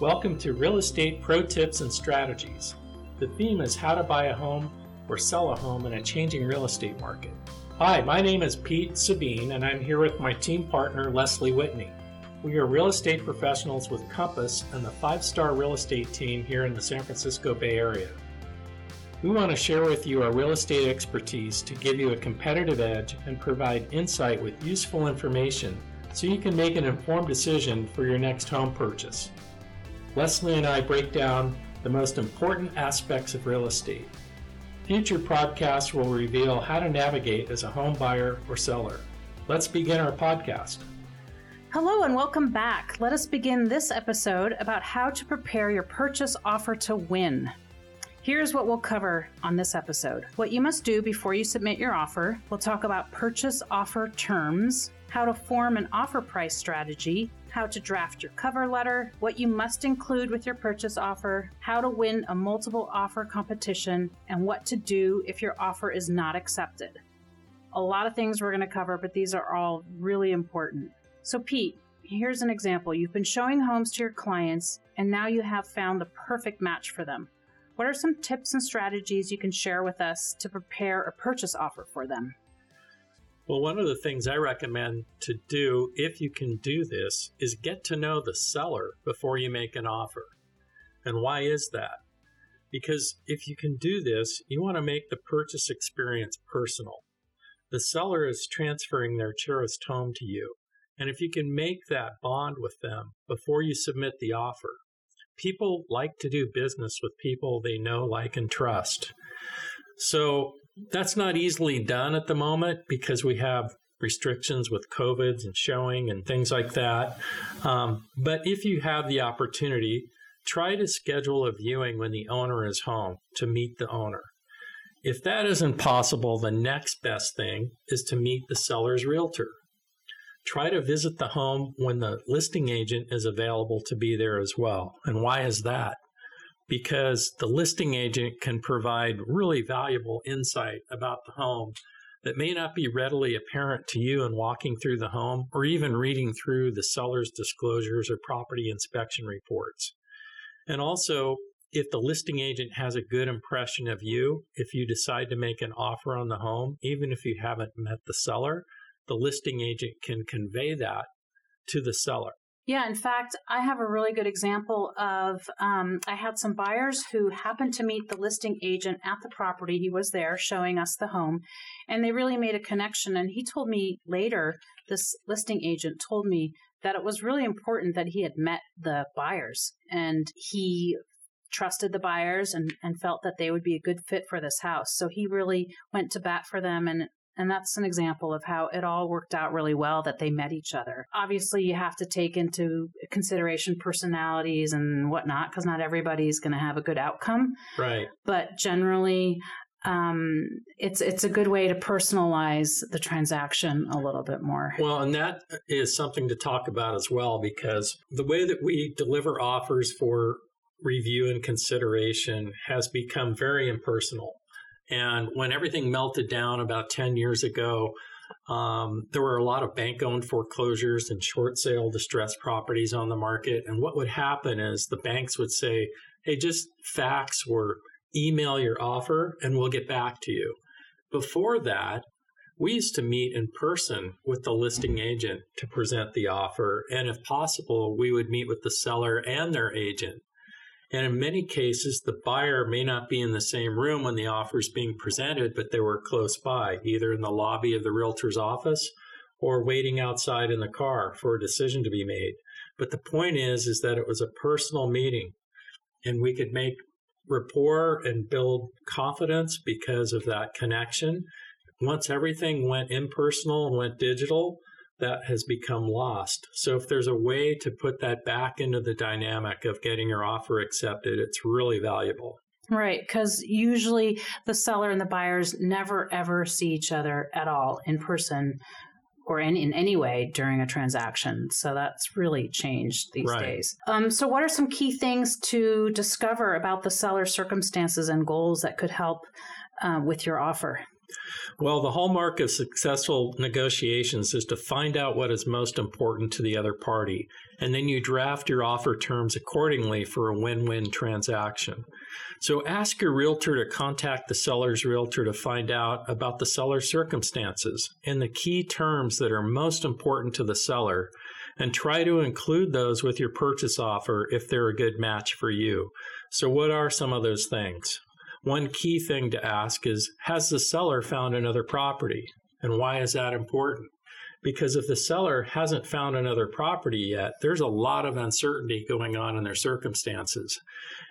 Welcome to Real Estate Pro Tips and Strategies. The theme is how to buy a home or sell a home in a changing real estate market. Hi, my name is Pete Sabine, and I'm here with my team partner, Leslie Whitney. We are real estate professionals with Compass and the five star real estate team here in the San Francisco Bay Area. We want to share with you our real estate expertise to give you a competitive edge and provide insight with useful information so you can make an informed decision for your next home purchase. Leslie and I break down the most important aspects of real estate. Future podcasts will reveal how to navigate as a home buyer or seller. Let's begin our podcast. Hello and welcome back. Let us begin this episode about how to prepare your purchase offer to win. Here's what we'll cover on this episode what you must do before you submit your offer. We'll talk about purchase offer terms, how to form an offer price strategy, how to draft your cover letter, what you must include with your purchase offer, how to win a multiple offer competition, and what to do if your offer is not accepted. A lot of things we're going to cover, but these are all really important. So, Pete, here's an example. You've been showing homes to your clients, and now you have found the perfect match for them. What are some tips and strategies you can share with us to prepare a purchase offer for them? Well, one of the things I recommend to do, if you can do this, is get to know the seller before you make an offer. And why is that? Because if you can do this, you want to make the purchase experience personal. The seller is transferring their cherished home to you. And if you can make that bond with them before you submit the offer, people like to do business with people they know, like, and trust. So that's not easily done at the moment because we have restrictions with COVID and showing and things like that. Um, but if you have the opportunity, try to schedule a viewing when the owner is home to meet the owner. If that isn't possible, the next best thing is to meet the seller's realtor. Try to visit the home when the listing agent is available to be there as well. And why is that? Because the listing agent can provide really valuable insight about the home that may not be readily apparent to you in walking through the home or even reading through the seller's disclosures or property inspection reports. And also, if the listing agent has a good impression of you, if you decide to make an offer on the home, even if you haven't met the seller, the listing agent can convey that to the seller. Yeah, in fact, I have a really good example of um, I had some buyers who happened to meet the listing agent at the property. He was there showing us the home, and they really made a connection. And he told me later, this listing agent told me that it was really important that he had met the buyers and he trusted the buyers and, and felt that they would be a good fit for this house. So he really went to bat for them and and that's an example of how it all worked out really well that they met each other. Obviously, you have to take into consideration personalities and whatnot because not everybody's going to have a good outcome. Right. But generally, um, it's it's a good way to personalize the transaction a little bit more. Well, and that is something to talk about as well because the way that we deliver offers for review and consideration has become very impersonal. And when everything melted down about 10 years ago, um, there were a lot of bank owned foreclosures and short sale distressed properties on the market. And what would happen is the banks would say, hey, just fax or email your offer and we'll get back to you. Before that, we used to meet in person with the listing agent to present the offer. And if possible, we would meet with the seller and their agent and in many cases, the buyer may not be in the same room when the offer is being presented, but they were close by, either in the lobby of the realtor's office or waiting outside in the car for a decision to be made. But the point is, is that it was a personal meeting and we could make rapport and build confidence because of that connection. Once everything went impersonal and went digital, that has become lost. So if there's a way to put that back into the dynamic of getting your offer accepted, it's really valuable. Right, because usually the seller and the buyers never ever see each other at all in person or in, in any way during a transaction. So that's really changed these right. days. Um, so, what are some key things to discover about the seller's circumstances and goals that could help uh, with your offer? Well, the hallmark of successful negotiations is to find out what is most important to the other party, and then you draft your offer terms accordingly for a win win transaction. So ask your realtor to contact the seller's realtor to find out about the seller's circumstances and the key terms that are most important to the seller, and try to include those with your purchase offer if they're a good match for you. So, what are some of those things? One key thing to ask is Has the seller found another property? And why is that important? Because if the seller hasn't found another property yet, there's a lot of uncertainty going on in their circumstances.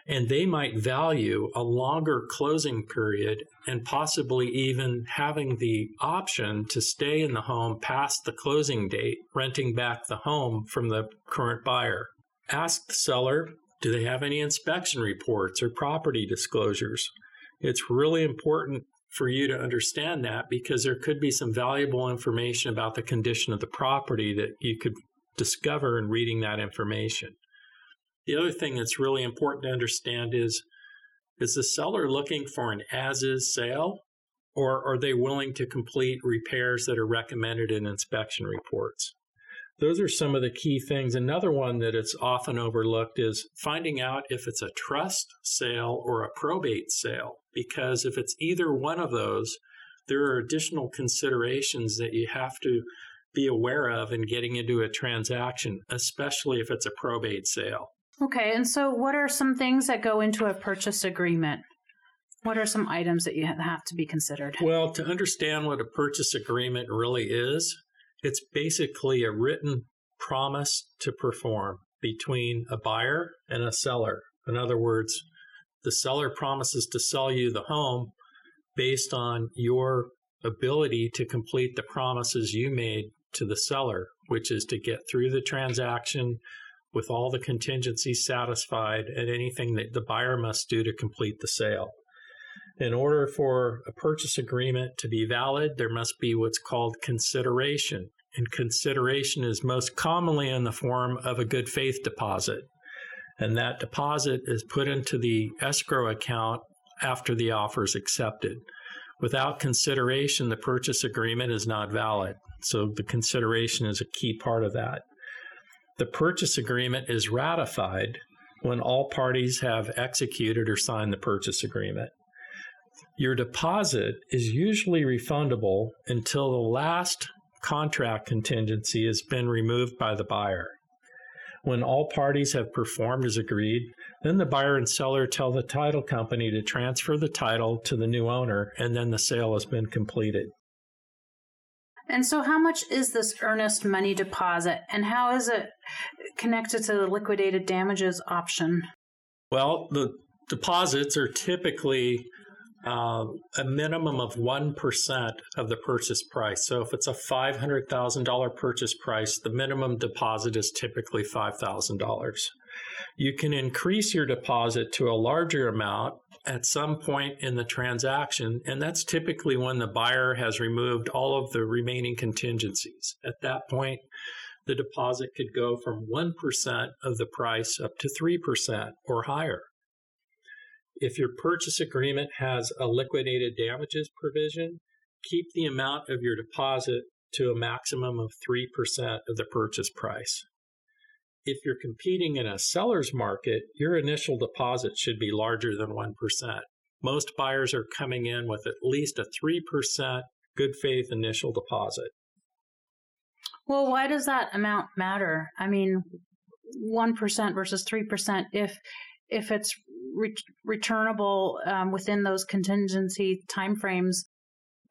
And they might value a longer closing period and possibly even having the option to stay in the home past the closing date, renting back the home from the current buyer. Ask the seller do they have any inspection reports or property disclosures? It's really important for you to understand that because there could be some valuable information about the condition of the property that you could discover in reading that information. The other thing that's really important to understand is is the seller looking for an as is sale or are they willing to complete repairs that are recommended in inspection reports? Those are some of the key things. Another one that it's often overlooked is finding out if it's a trust sale or a probate sale. Because if it's either one of those, there are additional considerations that you have to be aware of in getting into a transaction, especially if it's a probate sale. Okay, and so what are some things that go into a purchase agreement? What are some items that you have to be considered? Well, to understand what a purchase agreement really is, it's basically a written promise to perform between a buyer and a seller. In other words, the seller promises to sell you the home based on your ability to complete the promises you made to the seller, which is to get through the transaction with all the contingencies satisfied and anything that the buyer must do to complete the sale. In order for a purchase agreement to be valid, there must be what's called consideration. And consideration is most commonly in the form of a good faith deposit. And that deposit is put into the escrow account after the offer is accepted. Without consideration, the purchase agreement is not valid. So the consideration is a key part of that. The purchase agreement is ratified when all parties have executed or signed the purchase agreement. Your deposit is usually refundable until the last contract contingency has been removed by the buyer. When all parties have performed as agreed, then the buyer and seller tell the title company to transfer the title to the new owner, and then the sale has been completed. And so, how much is this earnest money deposit, and how is it connected to the liquidated damages option? Well, the deposits are typically uh, a minimum of 1% of the purchase price. So if it's a $500,000 purchase price, the minimum deposit is typically $5,000. You can increase your deposit to a larger amount at some point in the transaction, and that's typically when the buyer has removed all of the remaining contingencies. At that point, the deposit could go from 1% of the price up to 3% or higher. If your purchase agreement has a liquidated damages provision, keep the amount of your deposit to a maximum of 3% of the purchase price. If you're competing in a seller's market, your initial deposit should be larger than 1%. Most buyers are coming in with at least a 3% good faith initial deposit. Well, why does that amount matter? I mean, 1% versus 3% if if it's re- returnable um, within those contingency timeframes,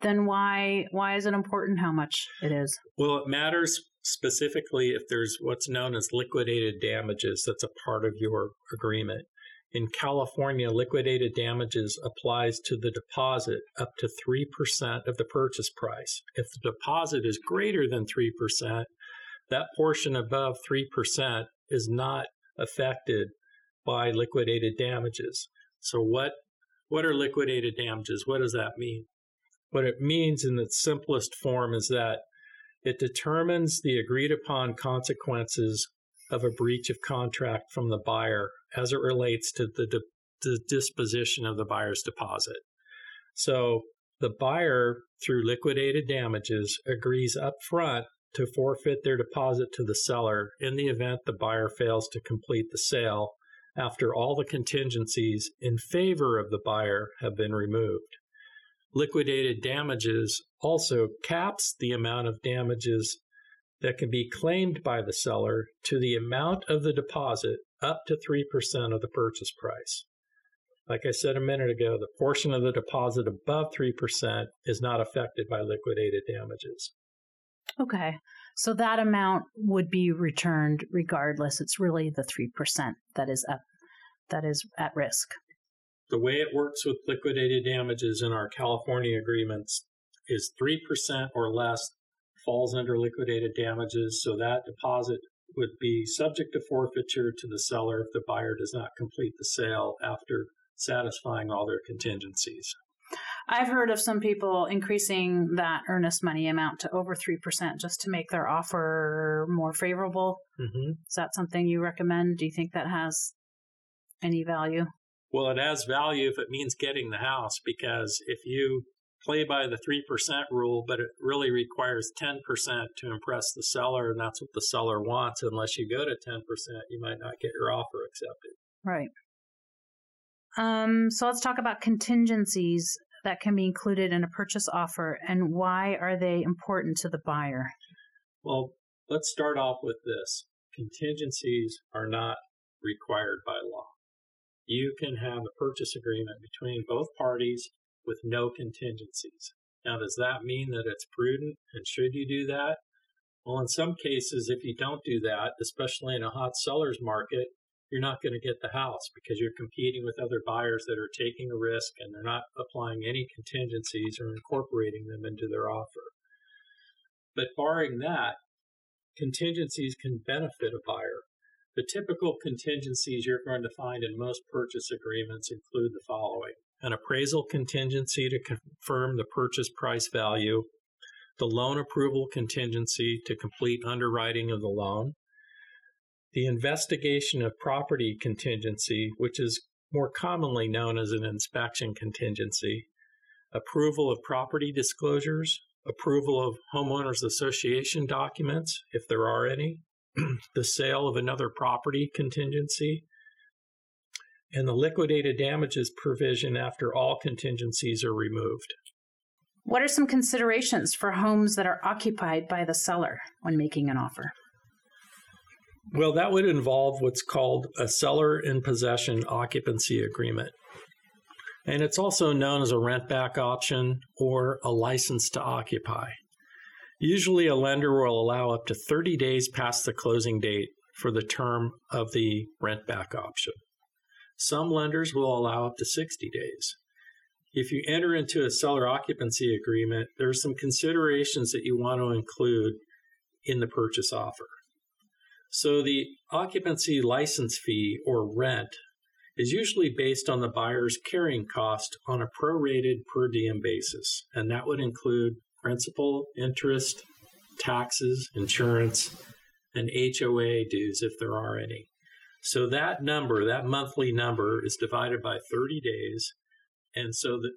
then why why is it important how much it is? Well, it matters specifically if there's what's known as liquidated damages that's a part of your agreement. In California, liquidated damages applies to the deposit up to 3% of the purchase price. If the deposit is greater than 3%, that portion above 3% is not affected by liquidated damages. So what what are liquidated damages? What does that mean? What it means in its simplest form is that it determines the agreed upon consequences of a breach of contract from the buyer as it relates to the, the disposition of the buyer's deposit. So the buyer, through liquidated damages, agrees up front to forfeit their deposit to the seller in the event the buyer fails to complete the sale after all the contingencies in favor of the buyer have been removed. Liquidated damages also caps the amount of damages that can be claimed by the seller to the amount of the deposit up to 3% of the purchase price. Like I said a minute ago, the portion of the deposit above 3% is not affected by liquidated damages. Okay. So that amount would be returned regardless. It's really the 3% that is up that is at risk. The way it works with liquidated damages in our California agreements is 3% or less falls under liquidated damages, so that deposit would be subject to forfeiture to the seller if the buyer does not complete the sale after satisfying all their contingencies. I've heard of some people increasing that earnest money amount to over 3% just to make their offer more favorable. Mm-hmm. Is that something you recommend? Do you think that has any value? Well, it has value if it means getting the house because if you play by the 3% rule, but it really requires 10% to impress the seller, and that's what the seller wants. Unless you go to 10%, you might not get your offer accepted. Right. Um, so let's talk about contingencies that can be included in a purchase offer and why are they important to the buyer? Well, let's start off with this. Contingencies are not required by law. You can have a purchase agreement between both parties with no contingencies. Now, does that mean that it's prudent and should you do that? Well, in some cases, if you don't do that, especially in a hot seller's market, you're not going to get the house because you're competing with other buyers that are taking a risk and they're not applying any contingencies or incorporating them into their offer. But barring that, contingencies can benefit a buyer. The typical contingencies you're going to find in most purchase agreements include the following. An appraisal contingency to confirm the purchase price value, the loan approval contingency to complete underwriting of the loan, the investigation of property contingency, which is more commonly known as an inspection contingency, approval of property disclosures, approval of homeowners association documents, if there are any, the sale of another property contingency, and the liquidated damages provision after all contingencies are removed. What are some considerations for homes that are occupied by the seller when making an offer? Well, that would involve what's called a seller in possession occupancy agreement. And it's also known as a rent back option or a license to occupy. Usually, a lender will allow up to 30 days past the closing date for the term of the rent back option. Some lenders will allow up to 60 days. If you enter into a seller occupancy agreement, there are some considerations that you want to include in the purchase offer. So, the occupancy license fee or rent is usually based on the buyer's carrying cost on a prorated per diem basis, and that would include principal, interest, taxes, insurance, and HOA dues if there are any. So that number, that monthly number, is divided by 30 days. And so the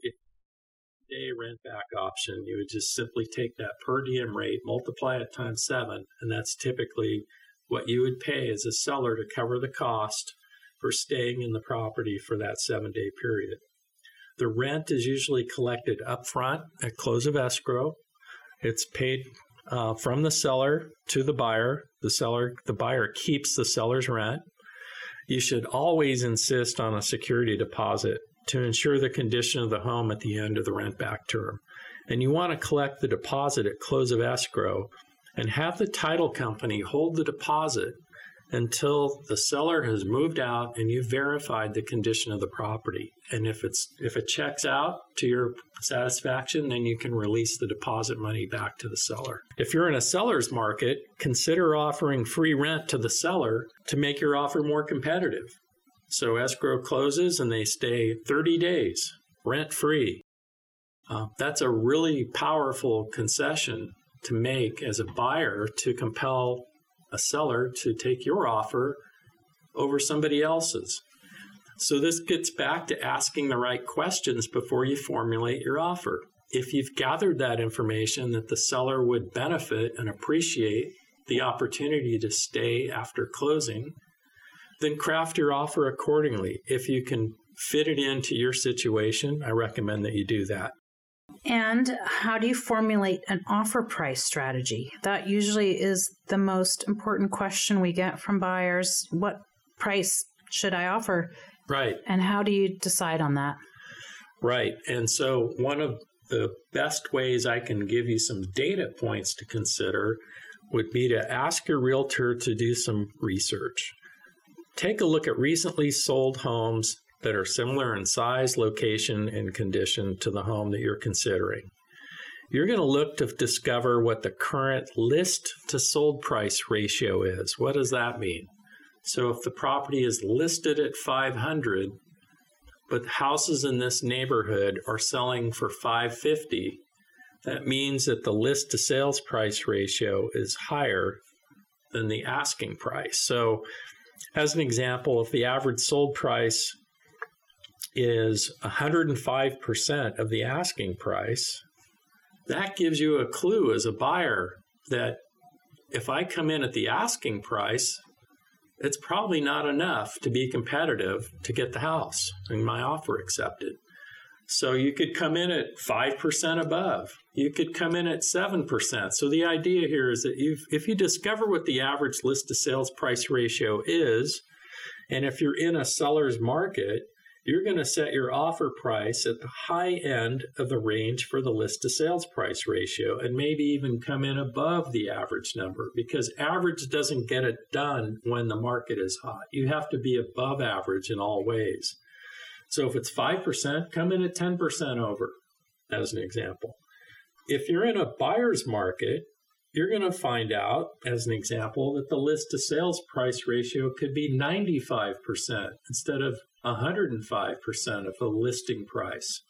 day rent back option, you would just simply take that per diem rate, multiply it times seven, and that's typically what you would pay as a seller to cover the cost for staying in the property for that seven day period. The rent is usually collected upfront at close of escrow. It's paid uh, from the seller to the buyer. The seller, the buyer keeps the seller's rent you should always insist on a security deposit to ensure the condition of the home at the end of the rent back term. And you want to collect the deposit at close of escrow and have the title company hold the deposit until the seller has moved out and you've verified the condition of the property. And if it's if it checks out to your satisfaction, then you can release the deposit money back to the seller. If you're in a seller's market, consider offering free rent to the seller to make your offer more competitive. So escrow closes and they stay 30 days rent free. Uh, that's a really powerful concession to make as a buyer to compel a seller to take your offer over somebody else's. So this gets back to asking the right questions before you formulate your offer. if you've gathered that information that the seller would benefit and appreciate the opportunity to stay after closing, then craft your offer accordingly. If you can fit it into your situation, I recommend that you do that. And how do you formulate an offer price strategy? That usually is the most important question we get from buyers. What price should I offer? Right. And how do you decide on that? Right. And so, one of the best ways I can give you some data points to consider would be to ask your realtor to do some research. Take a look at recently sold homes that are similar in size, location, and condition to the home that you're considering. You're going to look to discover what the current list to sold price ratio is. What does that mean? So if the property is listed at 500, but houses in this neighborhood are selling for 550, that means that the list to sales price ratio is higher than the asking price. So as an example, if the average sold price is 105% of the asking price, that gives you a clue as a buyer that if I come in at the asking price, it's probably not enough to be competitive to get the house and my offer accepted. So you could come in at 5% above. You could come in at 7%. So the idea here is that if you discover what the average list to sales price ratio is, and if you're in a seller's market, you're going to set your offer price at the high end of the range for the list to sales price ratio and maybe even come in above the average number because average doesn't get it done when the market is hot. You have to be above average in all ways. So if it's 5%, come in at 10% over, as an example. If you're in a buyer's market, you're going to find out, as an example, that the list to sales price ratio could be 95% instead of 105% of the listing price.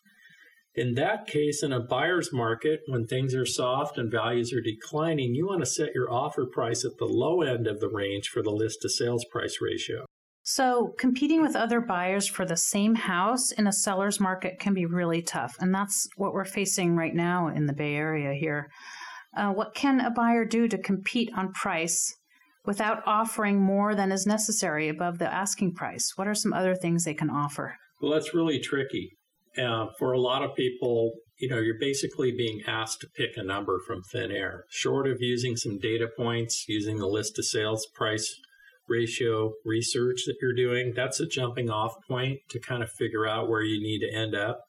In that case, in a buyer's market, when things are soft and values are declining, you want to set your offer price at the low end of the range for the list to sales price ratio. So, competing with other buyers for the same house in a seller's market can be really tough. And that's what we're facing right now in the Bay Area here. Uh, what can a buyer do to compete on price without offering more than is necessary above the asking price? What are some other things they can offer? Well, that's really tricky. Uh, for a lot of people, you know, you're basically being asked to pick a number from thin air. Short of using some data points, using the list to sales price ratio research that you're doing, that's a jumping off point to kind of figure out where you need to end up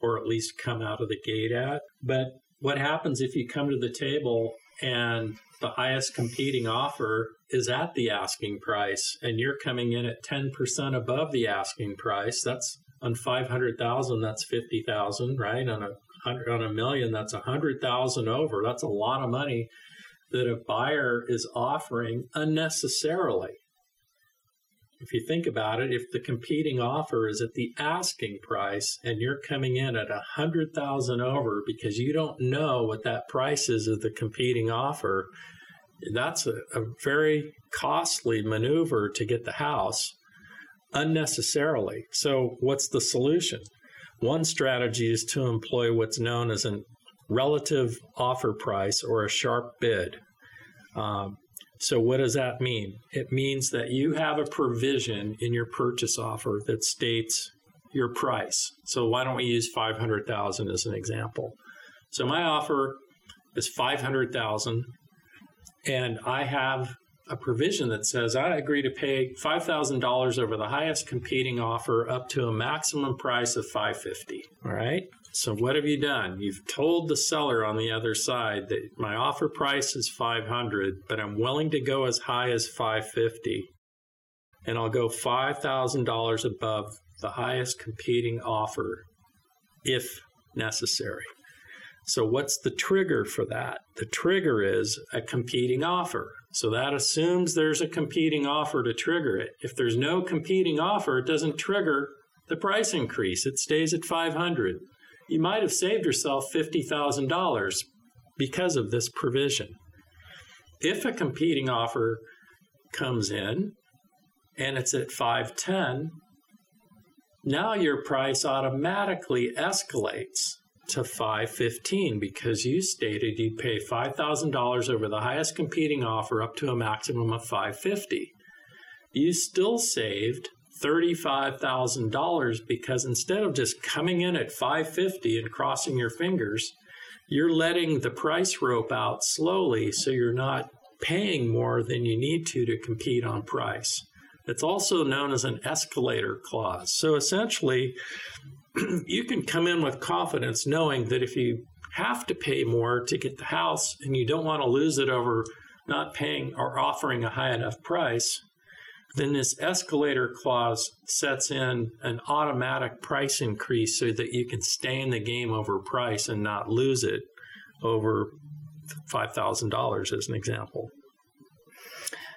or at least come out of the gate at. But what happens if you come to the table and the highest competing offer is at the asking price and you're coming in at 10% above the asking price that's on 500,000 that's 50,000 right? On a on a million that's 100,000 over. That's a lot of money that a buyer is offering unnecessarily if you think about it, if the competing offer is at the asking price and you're coming in at a hundred thousand over because you don't know what that price is of the competing offer, that's a, a very costly maneuver to get the house unnecessarily. So, what's the solution? One strategy is to employ what's known as a relative offer price or a sharp bid. Um, so, what does that mean? It means that you have a provision in your purchase offer that states your price. So, why don't we use 500,000 as an example? So, my offer is 500,000 and I have a provision that says I agree to pay $5,000 over the highest competing offer up to a maximum price of 550. All right? So what have you done? You've told the seller on the other side that my offer price is 500, but I'm willing to go as high as 550. And I'll go $5,000 above the highest competing offer if necessary. So, what's the trigger for that? The trigger is a competing offer. So, that assumes there's a competing offer to trigger it. If there's no competing offer, it doesn't trigger the price increase, it stays at 500 you might have saved yourself $50,000 because of this provision. If a competing offer comes in and it's at 510, now your price automatically escalates to 515 because you stated you'd pay $5,000 over the highest competing offer up to a maximum of 550. You still saved $35,000 because instead of just coming in at 550 and crossing your fingers, you're letting the price rope out slowly so you're not paying more than you need to to compete on price. It's also known as an escalator clause. So essentially, you can come in with confidence knowing that if you have to pay more to get the house and you don't want to lose it over not paying or offering a high enough price, then this escalator clause sets in an automatic price increase so that you can stay in the game over price and not lose it over $5,000 as an example.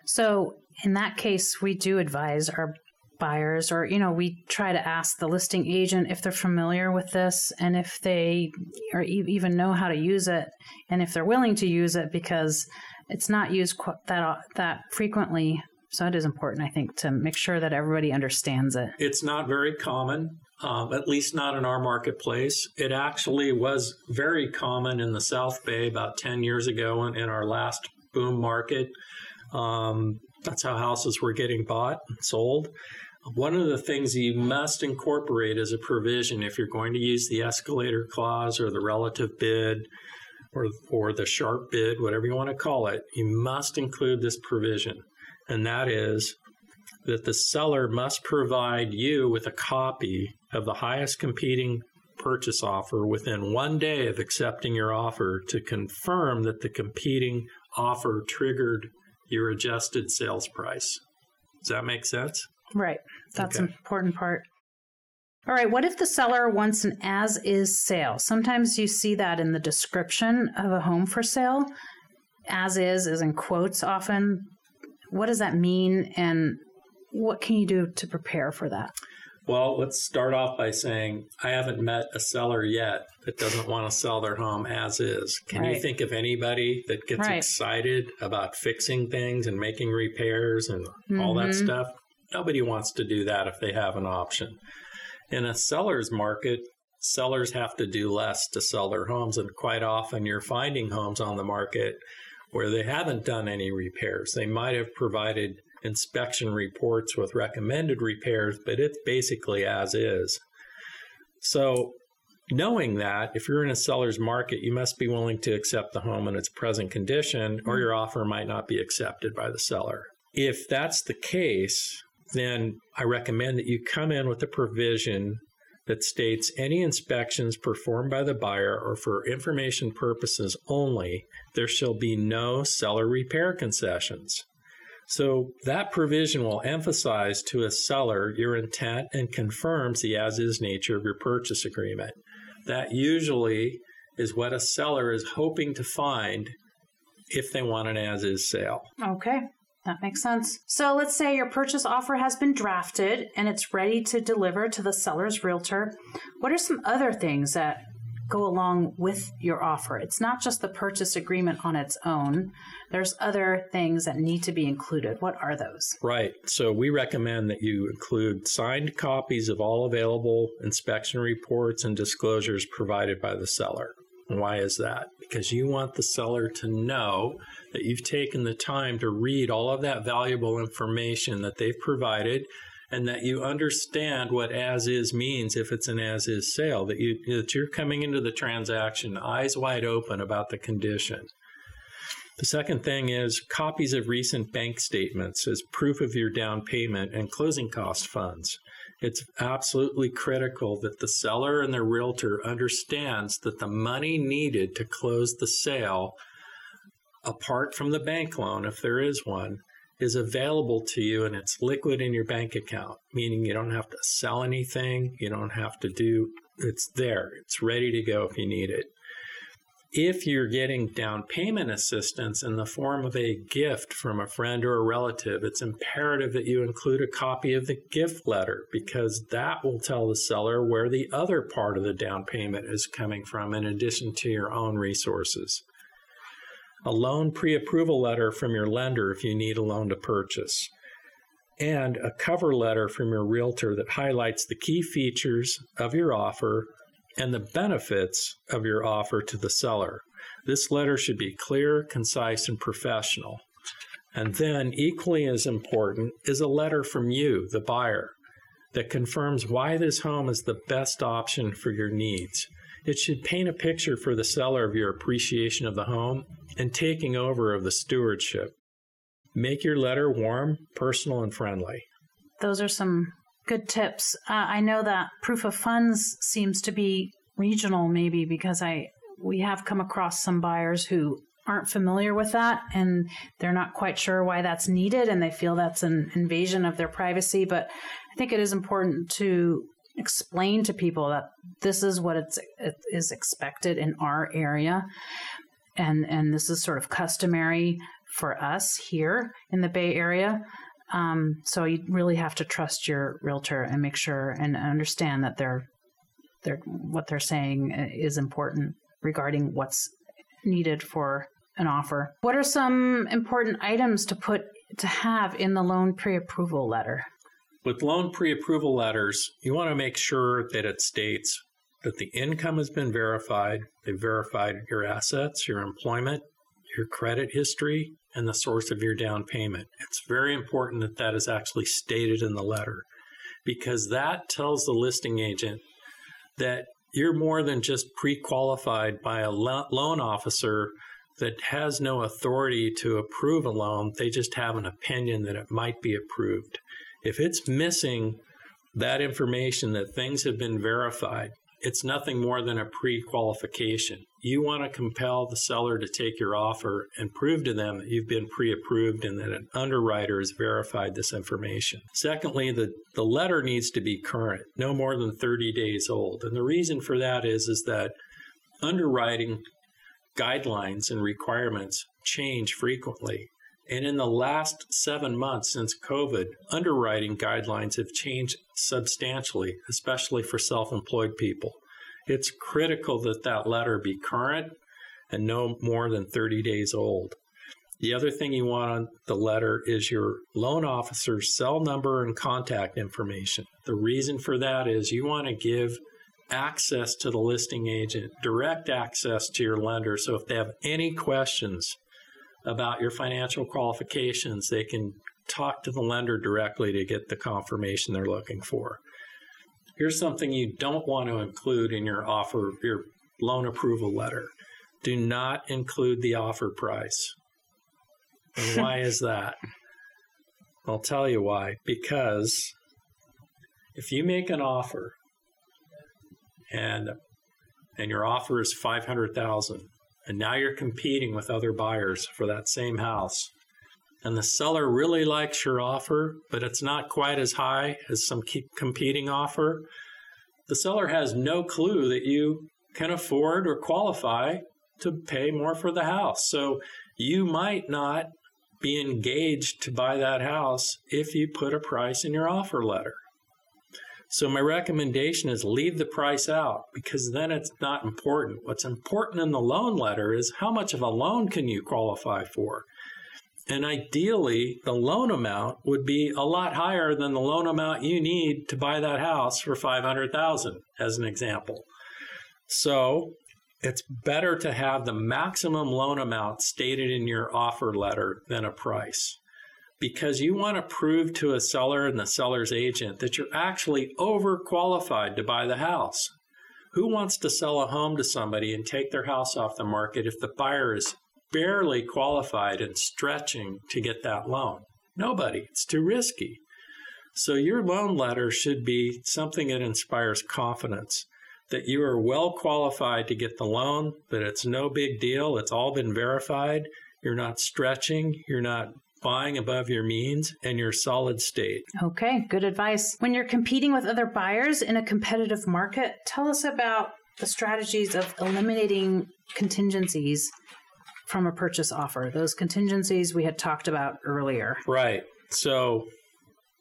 So, in that case, we do advise our buyers or you know we try to ask the listing agent if they're familiar with this and if they or even know how to use it and if they're willing to use it because it's not used that that frequently so it is important, I think, to make sure that everybody understands it. It's not very common, um, at least not in our marketplace. It actually was very common in the South Bay about 10 years ago in, in our last boom market. Um, that's how houses were getting bought and sold. One of the things you must incorporate as a provision if you're going to use the escalator clause or the relative bid or, or the sharp bid, whatever you want to call it, you must include this provision and that is that the seller must provide you with a copy of the highest competing purchase offer within one day of accepting your offer to confirm that the competing offer triggered your adjusted sales price. Does that make sense? Right. That's okay. an important part. All right, what if the seller wants an as is sale? Sometimes you see that in the description of a home for sale. As is is in quotes often what does that mean and what can you do to prepare for that? Well, let's start off by saying I haven't met a seller yet that doesn't want to sell their home as is. Can right. you think of anybody that gets right. excited about fixing things and making repairs and mm-hmm. all that mm-hmm. stuff? Nobody wants to do that if they have an option. In a seller's market, sellers have to do less to sell their homes, and quite often you're finding homes on the market where they haven't done any repairs. They might have provided inspection reports with recommended repairs, but it's basically as is. So, knowing that, if you're in a seller's market, you must be willing to accept the home in its present condition, or mm-hmm. your offer might not be accepted by the seller. If that's the case, then I recommend that you come in with a provision that states any inspections performed by the buyer are for information purposes only, there shall be no seller repair concessions. So that provision will emphasize to a seller your intent and confirms the as is nature of your purchase agreement. That usually is what a seller is hoping to find if they want an as is sale. Okay. That makes sense. So let's say your purchase offer has been drafted and it's ready to deliver to the seller's realtor. What are some other things that go along with your offer? It's not just the purchase agreement on its own. There's other things that need to be included. What are those? Right. So we recommend that you include signed copies of all available inspection reports and disclosures provided by the seller. Why is that? Because you want the seller to know that you've taken the time to read all of that valuable information that they've provided and that you understand what as is means if it's an as is sale that you that you're coming into the transaction eyes wide open about the condition the second thing is copies of recent bank statements as proof of your down payment and closing cost funds it's absolutely critical that the seller and the realtor understands that the money needed to close the sale apart from the bank loan, if there is one, is available to you and it's liquid in your bank account, meaning you don't have to sell anything, you don't have to do it's there, it's ready to go if you need it. If you're getting down payment assistance in the form of a gift from a friend or a relative, it's imperative that you include a copy of the gift letter because that will tell the seller where the other part of the down payment is coming from in addition to your own resources. A loan pre approval letter from your lender if you need a loan to purchase, and a cover letter from your realtor that highlights the key features of your offer and the benefits of your offer to the seller. This letter should be clear, concise, and professional. And then, equally as important, is a letter from you, the buyer, that confirms why this home is the best option for your needs. It should paint a picture for the seller of your appreciation of the home and taking over of the stewardship. Make your letter warm, personal, and friendly. Those are some good tips. Uh, I know that proof of funds seems to be regional, maybe because I we have come across some buyers who aren't familiar with that and they're not quite sure why that's needed and they feel that's an invasion of their privacy. But I think it is important to explain to people that this is what it's it is expected in our area and and this is sort of customary for us here in the bay area um, so you really have to trust your realtor and make sure and understand that they're they're what they're saying is important regarding what's needed for an offer. What are some important items to put to have in the loan pre-approval letter? With loan pre approval letters, you want to make sure that it states that the income has been verified, they've verified your assets, your employment, your credit history, and the source of your down payment. It's very important that that is actually stated in the letter because that tells the listing agent that you're more than just pre qualified by a loan officer that has no authority to approve a loan. They just have an opinion that it might be approved. If it's missing that information that things have been verified, it's nothing more than a pre qualification. You want to compel the seller to take your offer and prove to them that you've been pre approved and that an underwriter has verified this information. Secondly, the, the letter needs to be current, no more than 30 days old. And the reason for that is, is that underwriting guidelines and requirements change frequently. And in the last seven months since COVID, underwriting guidelines have changed substantially, especially for self employed people. It's critical that that letter be current and no more than 30 days old. The other thing you want on the letter is your loan officer's cell number and contact information. The reason for that is you want to give access to the listing agent, direct access to your lender. So if they have any questions, about your financial qualifications, they can talk to the lender directly to get the confirmation they're looking for. Here's something you don't want to include in your offer, your loan approval letter. Do not include the offer price. And why is that? I'll tell you why. Because if you make an offer and and your offer is 500,000 and now you're competing with other buyers for that same house. And the seller really likes your offer, but it's not quite as high as some competing offer. The seller has no clue that you can afford or qualify to pay more for the house. So you might not be engaged to buy that house if you put a price in your offer letter. So my recommendation is leave the price out because then it's not important. What's important in the loan letter is how much of a loan can you qualify for? And ideally, the loan amount would be a lot higher than the loan amount you need to buy that house for 500,000 as an example. So, it's better to have the maximum loan amount stated in your offer letter than a price because you want to prove to a seller and the seller's agent that you're actually overqualified to buy the house. Who wants to sell a home to somebody and take their house off the market if the buyer is barely qualified and stretching to get that loan? Nobody. It's too risky. So your loan letter should be something that inspires confidence that you are well qualified to get the loan, that it's no big deal, it's all been verified, you're not stretching, you're not buying above your means and your solid state. Okay, good advice. When you're competing with other buyers in a competitive market, tell us about the strategies of eliminating contingencies from a purchase offer. Those contingencies we had talked about earlier. Right. So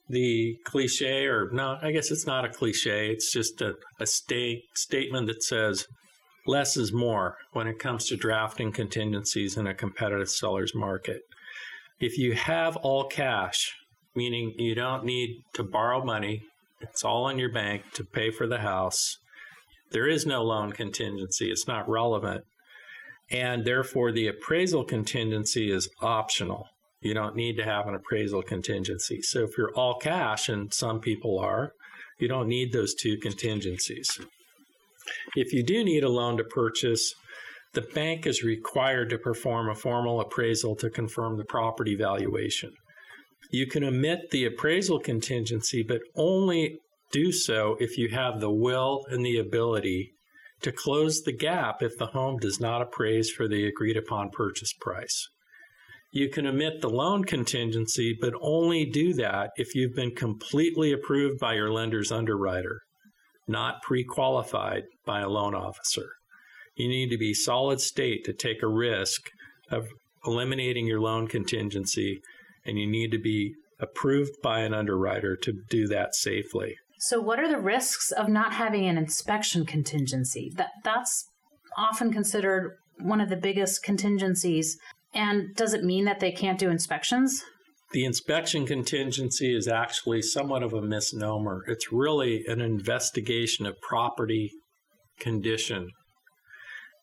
the cliche, or no, I guess it's not a cliche, it's just a, a state statement that says less is more when it comes to drafting contingencies in a competitive seller's market. If you have all cash, meaning you don't need to borrow money, it's all in your bank to pay for the house, There is no loan contingency, it's not relevant. And therefore, the appraisal contingency is optional. You don't need to have an appraisal contingency. So if you're all cash, and some people are, you don't need those two contingencies. If you do need a loan to purchase, the bank is required to perform a formal appraisal to confirm the property valuation. You can omit the appraisal contingency, but only do so if you have the will and the ability to close the gap if the home does not appraise for the agreed upon purchase price. You can omit the loan contingency, but only do that if you've been completely approved by your lender's underwriter, not pre qualified by a loan officer. You need to be solid state to take a risk of eliminating your loan contingency, and you need to be approved by an underwriter to do that safely. So, what are the risks of not having an inspection contingency? That that's often considered one of the biggest contingencies. And does it mean that they can't do inspections? The inspection contingency is actually somewhat of a misnomer. It's really an investigation of property condition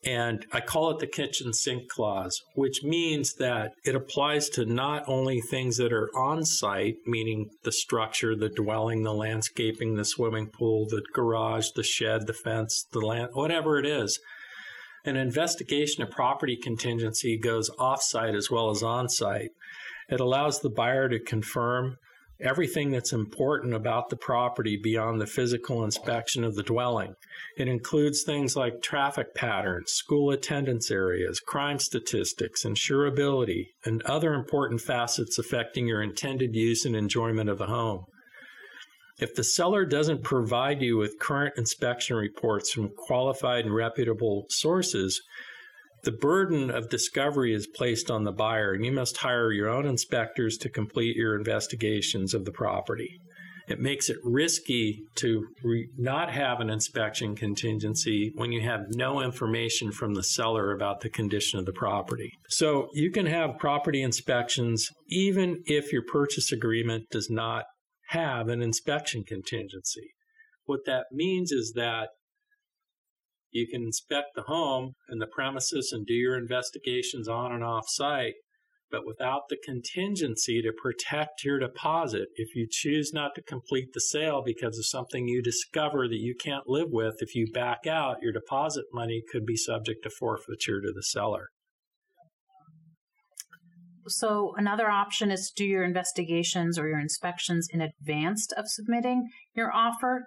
and I call it the kitchen sink clause, which means that it applies to not only things that are on site, meaning the structure, the dwelling, the landscaping, the swimming pool, the garage, the shed, the fence, the land, whatever it is. An investigation of property contingency goes off site as well as on site. It allows the buyer to confirm everything that's important about the property beyond the physical inspection of the dwelling. It includes things like traffic patterns, school attendance areas, crime statistics, insurability, and other important facets affecting your intended use and enjoyment of the home. If the seller doesn't provide you with current inspection reports from qualified and reputable sources, the burden of discovery is placed on the buyer, and you must hire your own inspectors to complete your investigations of the property. It makes it risky to re- not have an inspection contingency when you have no information from the seller about the condition of the property. So you can have property inspections even if your purchase agreement does not have an inspection contingency. What that means is that you can inspect the home and the premises and do your investigations on and off site, but without the contingency to protect your deposit, if you choose not to complete the sale because of something you discover that you can't live with, if you back out, your deposit money could be subject to forfeiture to the seller. So, another option is to do your investigations or your inspections in advance of submitting your offer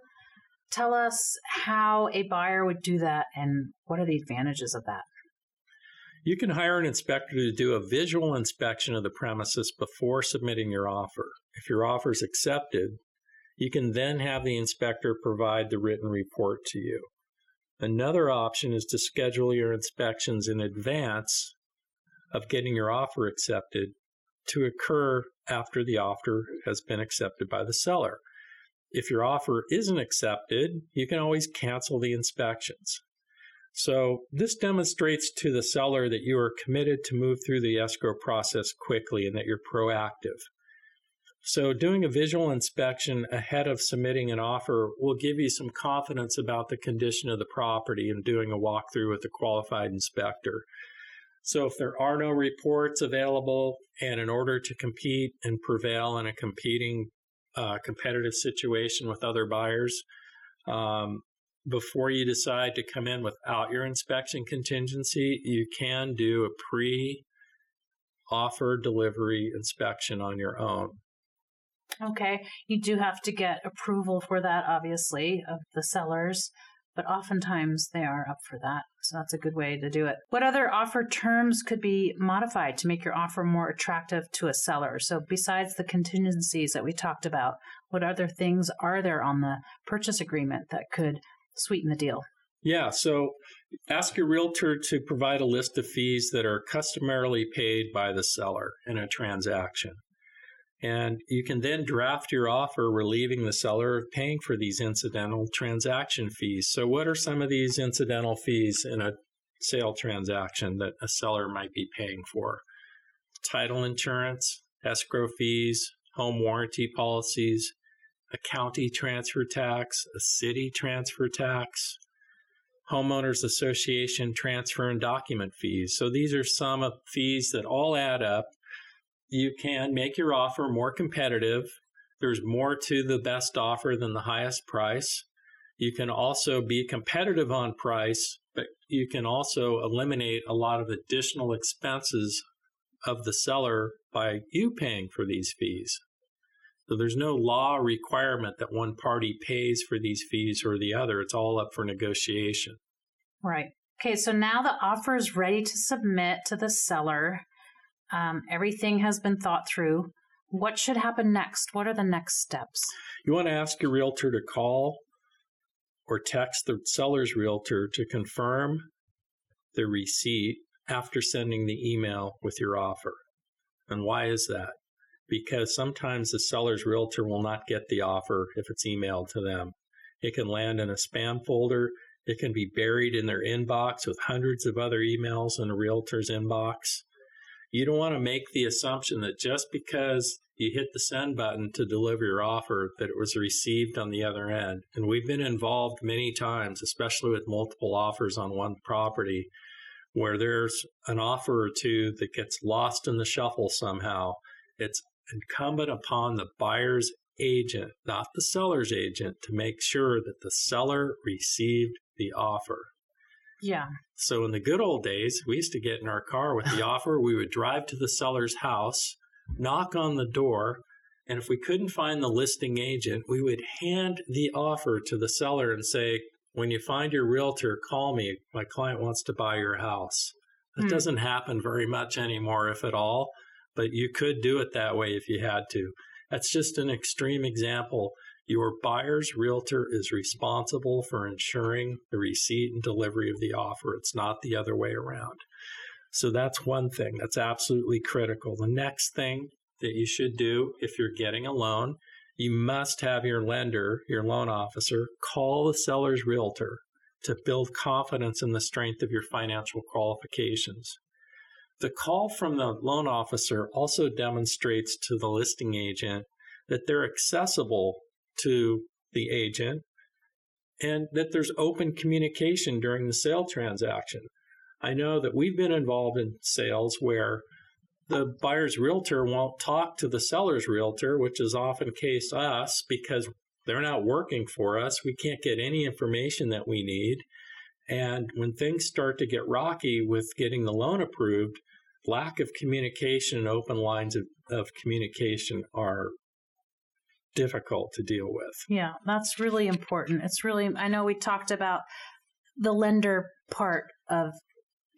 tell us how a buyer would do that and what are the advantages of that? You can hire an inspector to do a visual inspection of the premises before submitting your offer. If your offer is accepted, you can then have the inspector provide the written report to you. Another option is to schedule your inspections in advance of getting your offer accepted to occur after the offer has been accepted by the seller. If your offer isn't accepted, you can always cancel the inspections. So, this demonstrates to the seller that you are committed to move through the escrow process quickly and that you're proactive. So, doing a visual inspection ahead of submitting an offer will give you some confidence about the condition of the property and doing a walkthrough with a qualified inspector. So, if there are no reports available, and in order to compete and prevail in a competing uh, competitive situation with other buyers um, before you decide to come in without your inspection contingency you can do a pre offer delivery inspection on your own. Okay you do have to get approval for that obviously of the sellers but oftentimes they are up for that. So that's a good way to do it. What other offer terms could be modified to make your offer more attractive to a seller? So, besides the contingencies that we talked about, what other things are there on the purchase agreement that could sweeten the deal? Yeah, so ask your realtor to provide a list of fees that are customarily paid by the seller in a transaction. And you can then draft your offer relieving the seller of paying for these incidental transaction fees. So, what are some of these incidental fees in a sale transaction that a seller might be paying for? Title insurance, escrow fees, home warranty policies, a county transfer tax, a city transfer tax, homeowners association transfer and document fees. So these are some of fees that all add up. You can make your offer more competitive. There's more to the best offer than the highest price. You can also be competitive on price, but you can also eliminate a lot of additional expenses of the seller by you paying for these fees. So there's no law requirement that one party pays for these fees or the other. It's all up for negotiation. Right. Okay, so now the offer is ready to submit to the seller. Um, everything has been thought through. What should happen next? What are the next steps? You want to ask your realtor to call or text the seller's realtor to confirm the receipt after sending the email with your offer. And why is that? Because sometimes the seller's realtor will not get the offer if it's emailed to them. It can land in a spam folder. It can be buried in their inbox with hundreds of other emails in a realtor's inbox. You don't want to make the assumption that just because you hit the send button to deliver your offer that it was received on the other end. And we've been involved many times, especially with multiple offers on one property, where there's an offer or two that gets lost in the shuffle somehow. It's incumbent upon the buyer's agent, not the seller's agent, to make sure that the seller received the offer. Yeah. So in the good old days, we used to get in our car with the offer. We would drive to the seller's house knock on the door, and if we couldn't find the listing agent, we would hand the offer to the seller and say, When you find your realtor, call me. My client wants to buy your house. That hmm. doesn't happen very much anymore, if at all, but you could do it that way if you had to. That's just an extreme example. Your buyer's realtor is responsible for ensuring the receipt and delivery of the offer. It's not the other way around. So that's one thing that's absolutely critical. The next thing that you should do if you're getting a loan, you must have your lender, your loan officer, call the seller's realtor to build confidence in the strength of your financial qualifications. The call from the loan officer also demonstrates to the listing agent that they're accessible to the agent and that there's open communication during the sale transaction. I know that we've been involved in sales where the buyer's realtor won't talk to the seller's realtor, which is often case us because they're not working for us. We can't get any information that we need. And when things start to get rocky with getting the loan approved, lack of communication and open lines of, of communication are difficult to deal with. Yeah, that's really important. It's really, I know we talked about the lender part of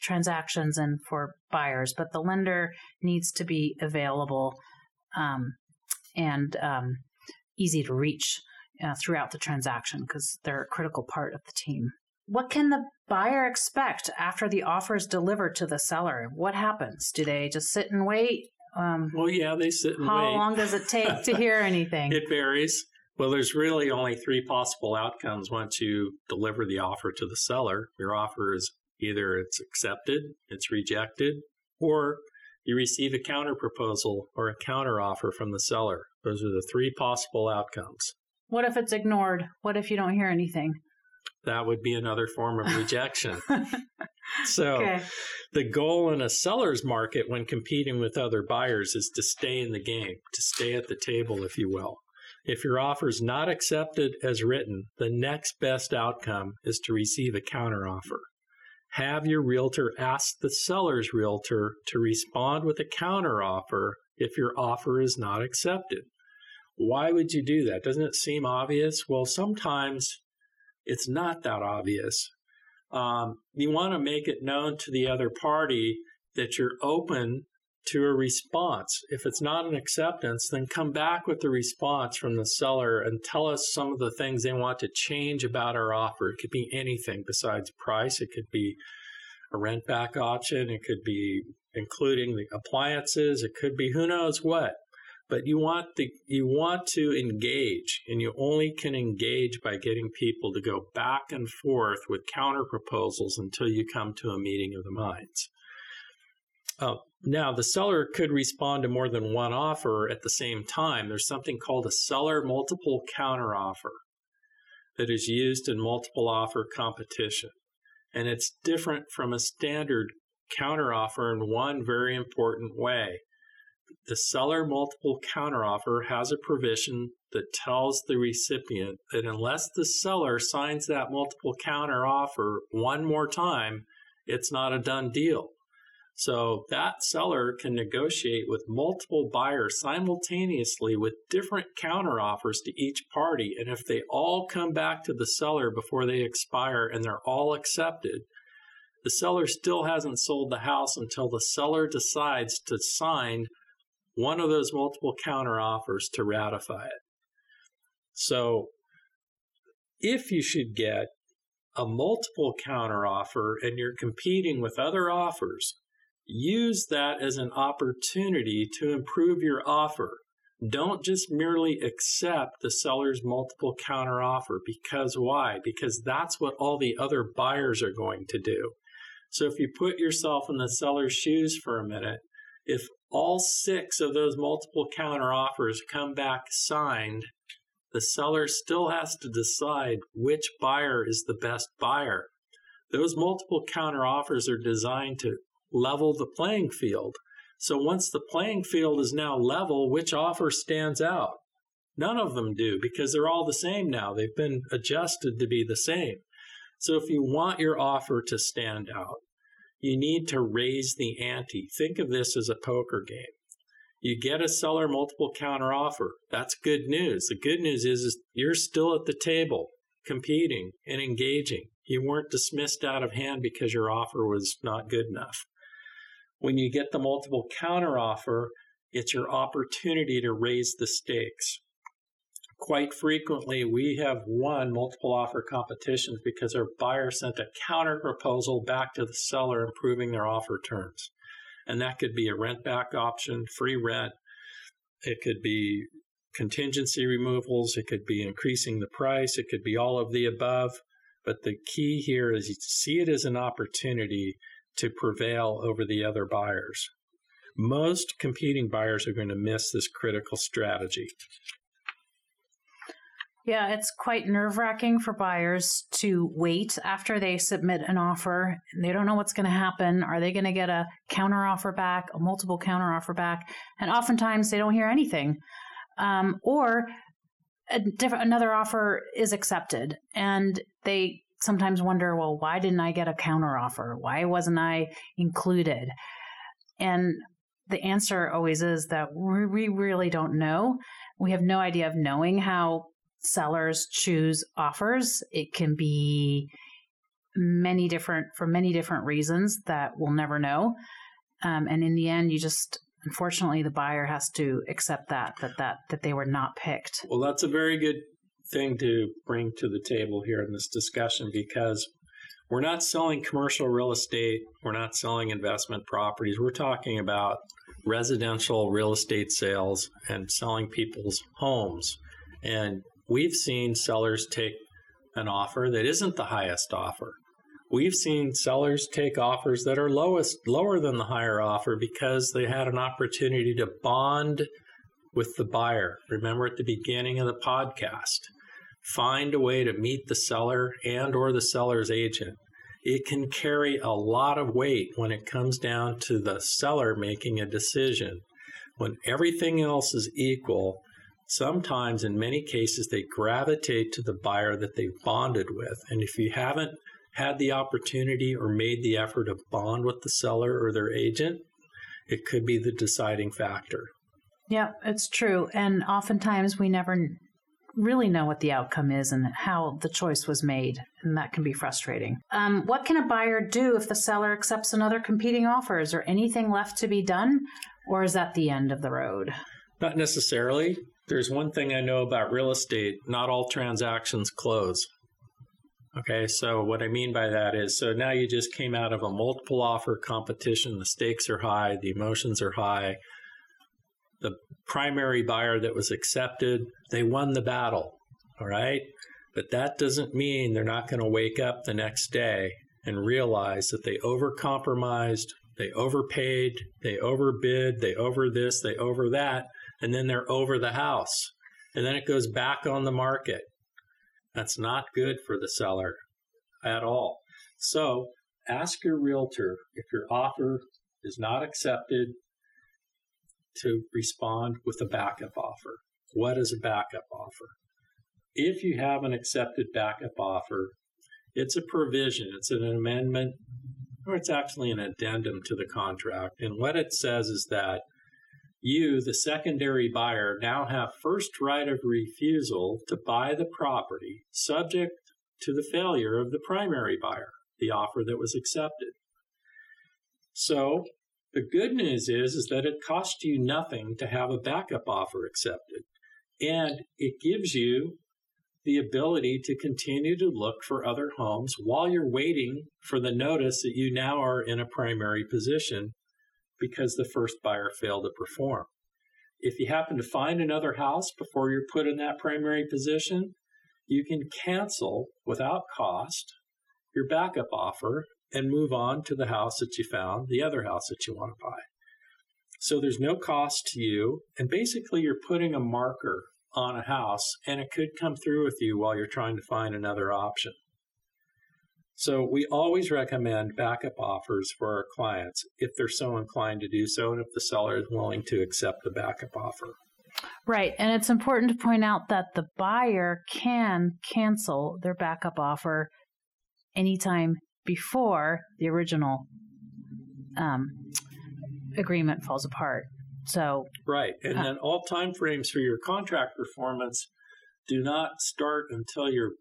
transactions and for buyers, but the lender needs to be available um, and um, easy to reach uh, throughout the transaction because they're a critical part of the team. What can the buyer expect after the offer is delivered to the seller? What happens? Do they just sit and wait? Um, well, yeah, they sit and how wait. How long does it take to hear anything? it varies. Well, there's really only three possible outcomes once you deliver the offer to the seller. Your offer is Either it's accepted, it's rejected, or you receive a counter proposal or a counter offer from the seller. Those are the three possible outcomes. What if it's ignored? What if you don't hear anything? That would be another form of rejection. so, okay. the goal in a seller's market when competing with other buyers is to stay in the game, to stay at the table, if you will. If your offer is not accepted as written, the next best outcome is to receive a counteroffer have your realtor ask the seller's realtor to respond with a counteroffer if your offer is not accepted. Why would you do that? Doesn't it seem obvious? Well, sometimes it's not that obvious. Um, you want to make it known to the other party that you're open to a response. If it's not an acceptance, then come back with the response from the seller and tell us some of the things they want to change about our offer. It could be anything besides price. It could be a rent back option. It could be including the appliances. It could be who knows what. But you want the you want to engage, and you only can engage by getting people to go back and forth with counter proposals until you come to a meeting of the minds. Uh, now, the seller could respond to more than one offer at the same time. There's something called a seller multiple counteroffer that is used in multiple offer competition. And it's different from a standard counteroffer in one very important way. The seller multiple counteroffer has a provision that tells the recipient that unless the seller signs that multiple counteroffer one more time, it's not a done deal. So that seller can negotiate with multiple buyers simultaneously with different counteroffers to each party. And if they all come back to the seller before they expire and they're all accepted, the seller still hasn't sold the house until the seller decides to sign one of those multiple counteroffers to ratify it. So if you should get a multiple counteroffer and you're competing with other offers, use that as an opportunity to improve your offer. Don't just merely accept the seller's multiple counteroffer because why? Because that's what all the other buyers are going to do. So if you put yourself in the seller's shoes for a minute, if all six of those multiple counteroffers come back signed, the seller still has to decide which buyer is the best buyer. Those multiple counteroffers are designed to level the playing field. So once the playing field is now level, which offer stands out? None of them do because they're all the same now. They've been adjusted to be the same. So if you want your offer to stand out, you need to raise the ante. Think of this as a poker game. You get a seller multiple counter offer. That's good news. The good news is, is you're still at the table competing and engaging. You weren't dismissed out of hand because your offer was not good enough. When you get the multiple counter offer, it's your opportunity to raise the stakes. Quite frequently, we have won multiple offer competitions because our buyer sent a counter proposal back to the seller improving their offer terms. And that could be a rent back option, free rent. It could be contingency removals. It could be increasing the price. It could be all of the above. But the key here is you see it as an opportunity to prevail over the other buyers. Most competing buyers are going to miss this critical strategy. Yeah, it's quite nerve wracking for buyers to wait after they submit an offer. They don't know what's going to happen. Are they going to get a counter offer back, a multiple counter offer back? And oftentimes they don't hear anything. Um, or a another offer is accepted and they sometimes wonder, well, why didn't I get a counter offer? Why wasn't I included? And the answer always is that we really don't know. We have no idea of knowing how sellers choose offers. It can be many different for many different reasons that we'll never know. Um, and in the end, you just unfortunately the buyer has to accept that that that that they were not picked. Well, that's a very good thing to bring to the table here in this discussion because we're not selling commercial real estate, we're not selling investment properties. We're talking about residential real estate sales and selling people's homes. And We've seen sellers take an offer that isn't the highest offer. We've seen sellers take offers that are lowest lower than the higher offer because they had an opportunity to bond with the buyer. Remember at the beginning of the podcast, find a way to meet the seller and or the seller's agent. It can carry a lot of weight when it comes down to the seller making a decision. When everything else is equal, sometimes in many cases they gravitate to the buyer that they've bonded with. And if you haven't had the opportunity or made the effort to bond with the seller or their agent, it could be the deciding factor. Yeah, it's true. And oftentimes we never really know what the outcome is and how the choice was made, and that can be frustrating. Um, what can a buyer do if the seller accepts another competing offer? Is there anything left to be done, or is that the end of the road? Not necessarily. There's one thing I know about real estate not all transactions close. Okay, so what I mean by that is so now you just came out of a multiple offer competition, the stakes are high, the emotions are high. The primary buyer that was accepted, they won the battle. All right? But that doesn't mean they're not going to wake up the next day and realize that they overcompromised, they overpaid, they overbid, they over this, they over that, and then they're over the house. And then it goes back on the market. That's not good for the seller at all. So ask your realtor if your offer is not accepted to respond with a backup offer. What is a backup offer? If you have an accepted backup offer, it's a provision, it's an amendment, or it's actually an addendum to the contract. And what it says is that you, the secondary buyer, now have first right of refusal to buy the property subject to the failure of the primary buyer, the offer that was accepted. So the good news is, is that it costs you nothing to have a backup offer accepted. And it gives you the ability to continue to look for other homes while you're waiting for the notice that you now are in a primary position because the first buyer failed to perform. If you happen to find another house before you're put in that primary position, you can cancel without cost your backup offer and move on to the house that you found, the other house that you want to buy. So there's no cost to you. And basically, you're putting a marker on a house and it could come through with you while you're trying to find another option. So we always recommend backup offers for our clients if they're so inclined to do so and if the seller is willing to accept the backup offer. Right. And it's important to point out that the buyer can cancel their backup offer anytime before the original um, agreement falls apart. So right, and uh, then all time frames for your contract performance do not start until your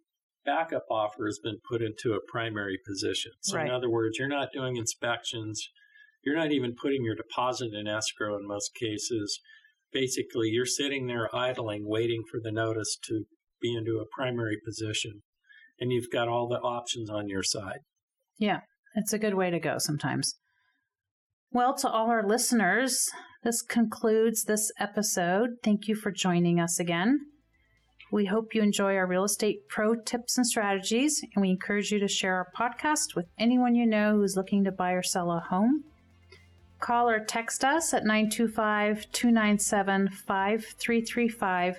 backup offer has been put into a primary position. So right. in other words, you're not doing inspections, you're not even putting your deposit in escrow in most cases. Basically, you're sitting there idling, waiting for the notice to be into a primary position, and you've got all the options on your side. Yeah, it's a good way to go sometimes. Well, to all our listeners, this concludes this episode. Thank you for joining us again. We hope you enjoy our real estate pro tips and strategies, and we encourage you to share our podcast with anyone you know who's looking to buy or sell a home. Call or text us at 925 297 5335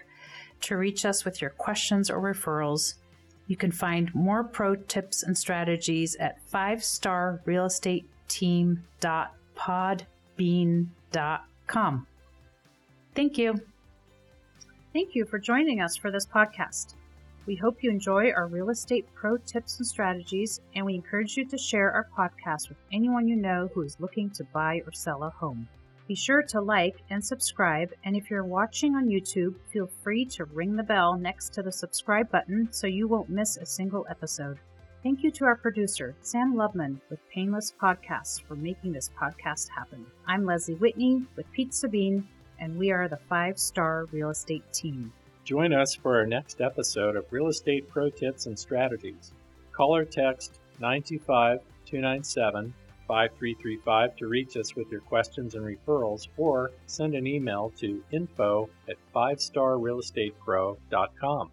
to reach us with your questions or referrals. You can find more pro tips and strategies at 5starrealestateteam.com podbean.com. Thank you. Thank you for joining us for this podcast. We hope you enjoy our real estate pro tips and strategies, and we encourage you to share our podcast with anyone you know who is looking to buy or sell a home. Be sure to like and subscribe, and if you're watching on YouTube, feel free to ring the bell next to the subscribe button so you won't miss a single episode. Thank you to our producer, Sam Lubman with Painless Podcasts, for making this podcast happen. I'm Leslie Whitney with Pete Sabine, and we are the five star real estate team. Join us for our next episode of Real Estate Pro Tips and Strategies. Call or text 925 297 5335 to reach us with your questions and referrals, or send an email to info at 5starrealestatepro.com.